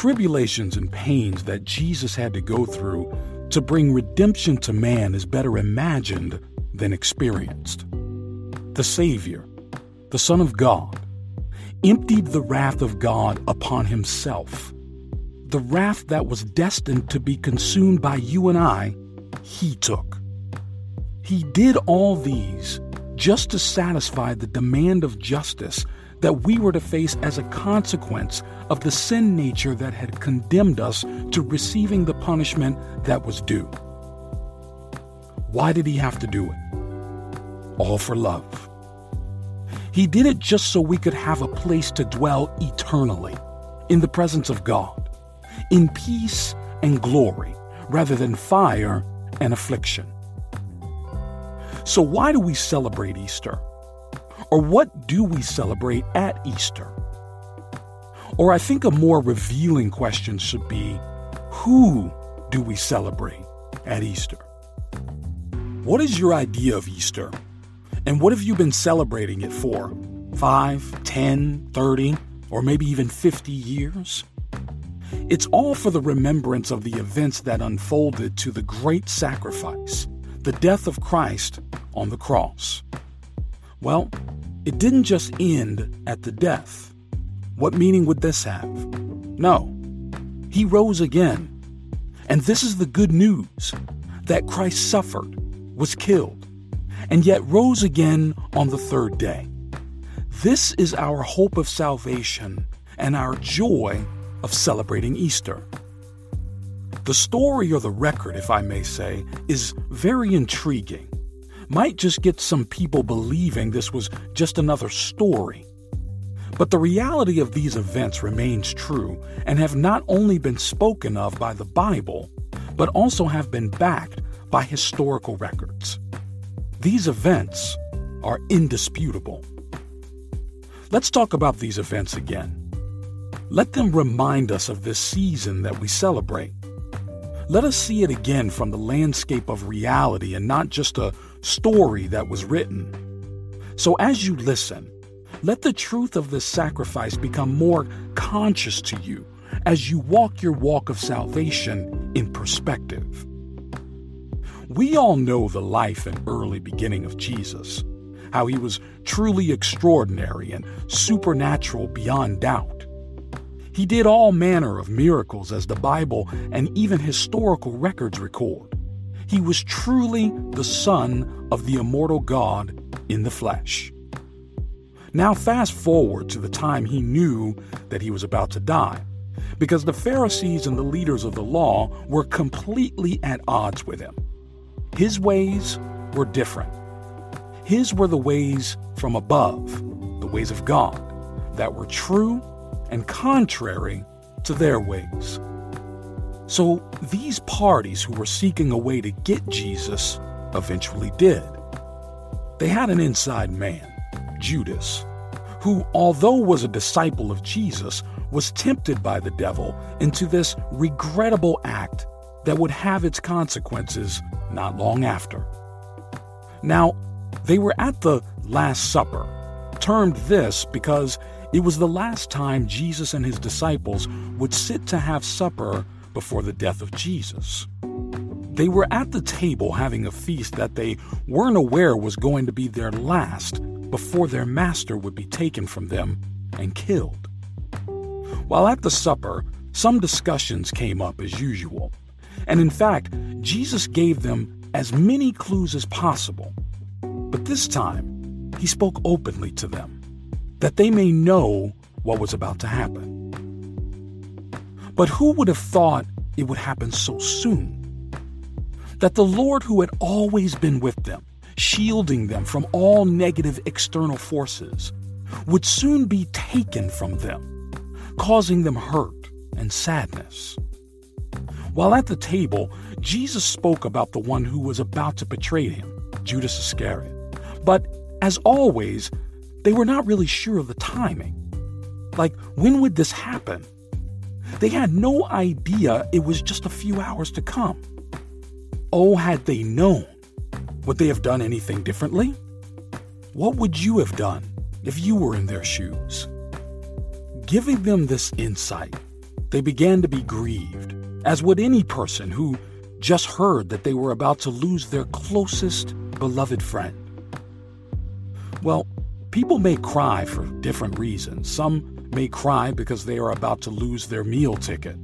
Tribulations and pains that Jesus had to go through to bring redemption to man is better imagined than experienced. The Savior, the Son of God, emptied the wrath of God upon himself. The wrath that was destined to be consumed by you and I, he took. He did all these just to satisfy the demand of justice that we were to face as a consequence of the sin nature that had condemned us to receiving the punishment that was due. Why did he have to do it? All for love. He did it just so we could have a place to dwell eternally in the presence of God, in peace and glory, rather than fire and affliction. So, why do we celebrate Easter? Or what do we celebrate at Easter? Or I think a more revealing question should be who do we celebrate at Easter? What is your idea of Easter? And what have you been celebrating it for? 5, 10, 30, or maybe even 50 years? It's all for the remembrance of the events that unfolded to the great sacrifice, the death of Christ on the cross. Well, it didn't just end at the death. What meaning would this have? No. He rose again. And this is the good news that Christ suffered, was killed, and yet rose again on the third day. This is our hope of salvation and our joy of celebrating Easter. The story or the record, if I may say, is very intriguing might just get some people believing this was just another story. But the reality of these events remains true and have not only been spoken of by the Bible, but also have been backed by historical records. These events are indisputable. Let's talk about these events again. Let them remind us of this season that we celebrate. Let us see it again from the landscape of reality and not just a story that was written. So as you listen, let the truth of this sacrifice become more conscious to you as you walk your walk of salvation in perspective. We all know the life and early beginning of Jesus, how he was truly extraordinary and supernatural beyond doubt. He did all manner of miracles as the Bible and even historical records record. He was truly the Son of the immortal God in the flesh. Now, fast forward to the time he knew that he was about to die, because the Pharisees and the leaders of the law were completely at odds with him. His ways were different. His were the ways from above, the ways of God, that were true and contrary to their ways. So these parties who were seeking a way to get Jesus eventually did. They had an inside man, Judas, who, although was a disciple of Jesus, was tempted by the devil into this regrettable act that would have its consequences not long after. Now, they were at the Last Supper, termed this because it was the last time Jesus and his disciples would sit to have supper before the death of Jesus. They were at the table having a feast that they weren't aware was going to be their last before their master would be taken from them and killed. While at the supper, some discussions came up as usual. And in fact, Jesus gave them as many clues as possible. But this time, he spoke openly to them, that they may know what was about to happen. But who would have thought it would happen so soon? That the Lord, who had always been with them, shielding them from all negative external forces, would soon be taken from them, causing them hurt and sadness. While at the table, Jesus spoke about the one who was about to betray him, Judas Iscariot. But as always, they were not really sure of the timing. Like, when would this happen? They had no idea it was just a few hours to come. Oh, had they known, would they have done anything differently? What would you have done if you were in their shoes? Giving them this insight, they began to be grieved, as would any person who just heard that they were about to lose their closest beloved friend. Well, people may cry for different reasons. Some may cry because they are about to lose their meal ticket,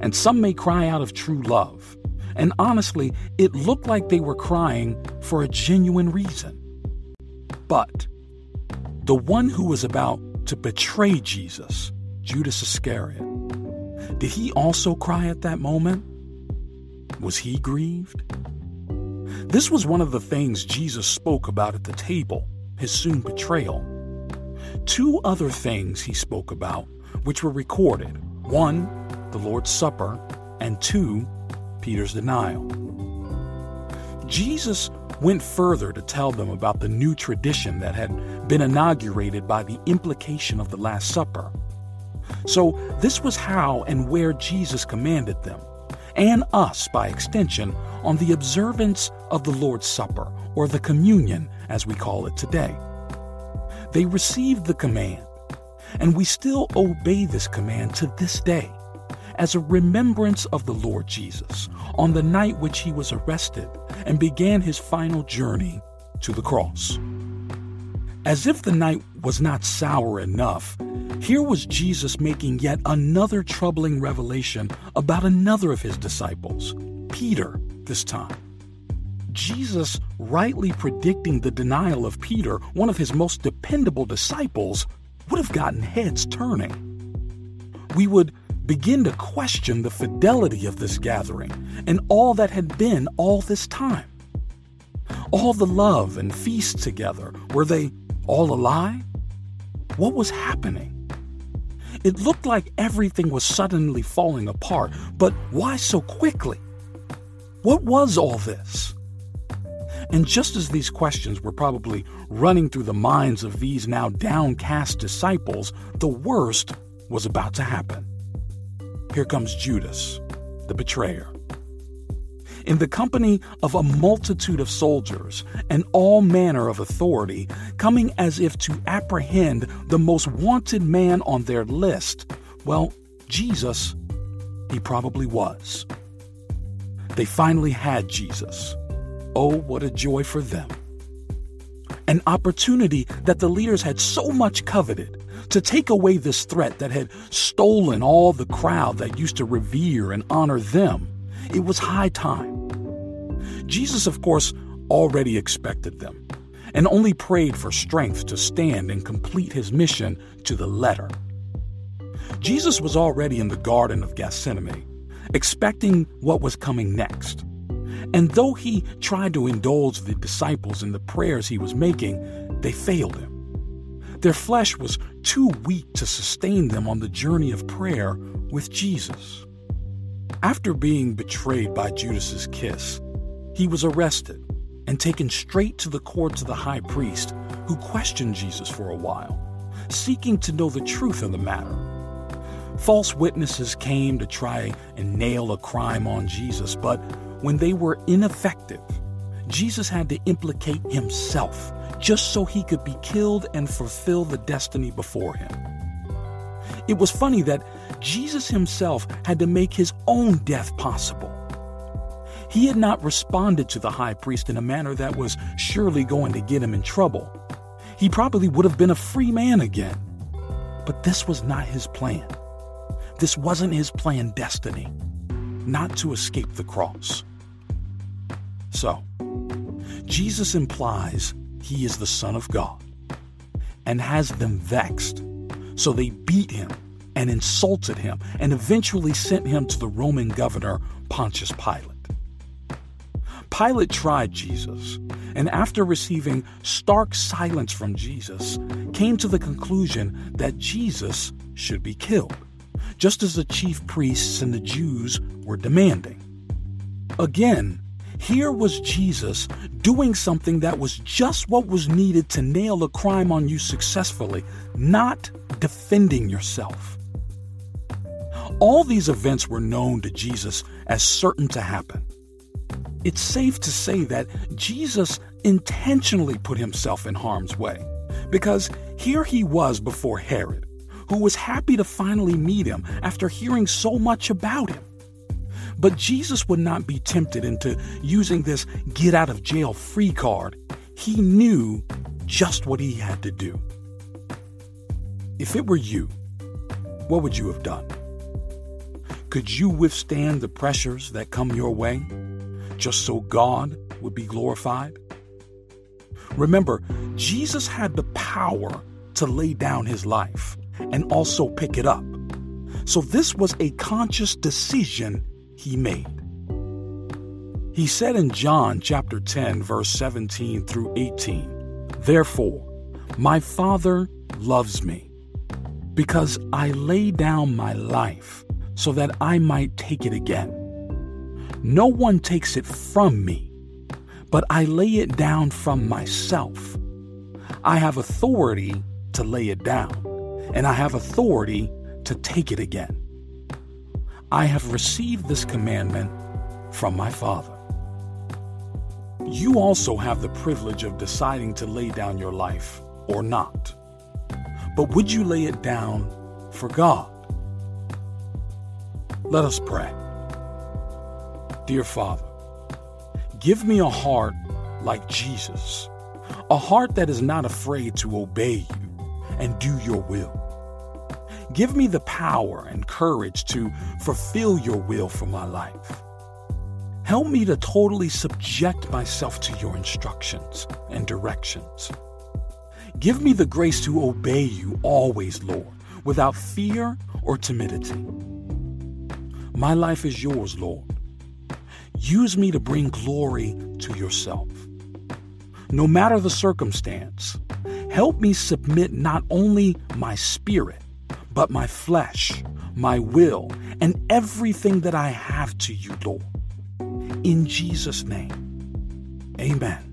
and some may cry out of true love. And honestly, it looked like they were crying for a genuine reason. But the one who was about to betray Jesus, Judas Iscariot, did he also cry at that moment? Was he grieved? This was one of the things Jesus spoke about at the table, his soon betrayal. Two other things he spoke about, which were recorded one, the Lord's Supper, and two, Peter's denial. Jesus went further to tell them about the new tradition that had been inaugurated by the implication of the Last Supper. So, this was how and where Jesus commanded them, and us by extension, on the observance of the Lord's Supper, or the communion as we call it today. They received the command, and we still obey this command to this day as a remembrance of the Lord Jesus on the night which he was arrested and began his final journey to the cross. As if the night was not sour enough, here was Jesus making yet another troubling revelation about another of his disciples, Peter, this time. Jesus rightly predicting the denial of Peter, one of his most dependable disciples, would have gotten heads turning. We would begin to question the fidelity of this gathering and all that had been all this time. All the love and feasts together, were they all a lie? What was happening? It looked like everything was suddenly falling apart, but why so quickly? What was all this? And just as these questions were probably running through the minds of these now downcast disciples, the worst was about to happen. Here comes Judas, the betrayer. In the company of a multitude of soldiers and all manner of authority, coming as if to apprehend the most wanted man on their list, well, Jesus, he probably was. They finally had Jesus. Oh, what a joy for them! An opportunity that the leaders had so much coveted to take away this threat that had stolen all the crowd that used to revere and honor them, it was high time. Jesus, of course, already expected them and only prayed for strength to stand and complete his mission to the letter. Jesus was already in the Garden of Gethsemane, expecting what was coming next. And though he tried to indulge the disciples in the prayers he was making, they failed him. Their flesh was too weak to sustain them on the journey of prayer with Jesus. After being betrayed by Judas's kiss, he was arrested and taken straight to the courts of the high priest, who questioned Jesus for a while, seeking to know the truth of the matter. False witnesses came to try and nail a crime on Jesus, but when they were ineffective, Jesus had to implicate himself just so he could be killed and fulfill the destiny before him. It was funny that Jesus himself had to make his own death possible. He had not responded to the high priest in a manner that was surely going to get him in trouble. He probably would have been a free man again. But this was not his plan. This wasn't his planned destiny, not to escape the cross. So, Jesus implies he is the Son of God and has them vexed. So they beat him and insulted him and eventually sent him to the Roman governor Pontius Pilate. Pilate tried Jesus, and after receiving stark silence from Jesus, came to the conclusion that Jesus should be killed, just as the chief priests and the Jews were demanding. Again, here was Jesus doing something that was just what was needed to nail a crime on you successfully, not defending yourself. All these events were known to Jesus as certain to happen. It's safe to say that Jesus intentionally put himself in harm's way because here he was before Herod, who was happy to finally meet him after hearing so much about him. But Jesus would not be tempted into using this get out of jail free card. He knew just what he had to do. If it were you, what would you have done? Could you withstand the pressures that come your way just so God would be glorified? Remember, Jesus had the power to lay down his life and also pick it up. So this was a conscious decision he made. He said in John chapter 10 verse 17 through 18, Therefore, my Father loves me because I lay down my life so that I might take it again. No one takes it from me, but I lay it down from myself. I have authority to lay it down, and I have authority to take it again. I have received this commandment from my Father. You also have the privilege of deciding to lay down your life or not. But would you lay it down for God? Let us pray. Dear Father, give me a heart like Jesus, a heart that is not afraid to obey you and do your will. Give me the power and courage to fulfill your will for my life. Help me to totally subject myself to your instructions and directions. Give me the grace to obey you always, Lord, without fear or timidity. My life is yours, Lord. Use me to bring glory to yourself. No matter the circumstance, help me submit not only my spirit, but my flesh, my will, and everything that I have to you, Lord. In Jesus' name, amen.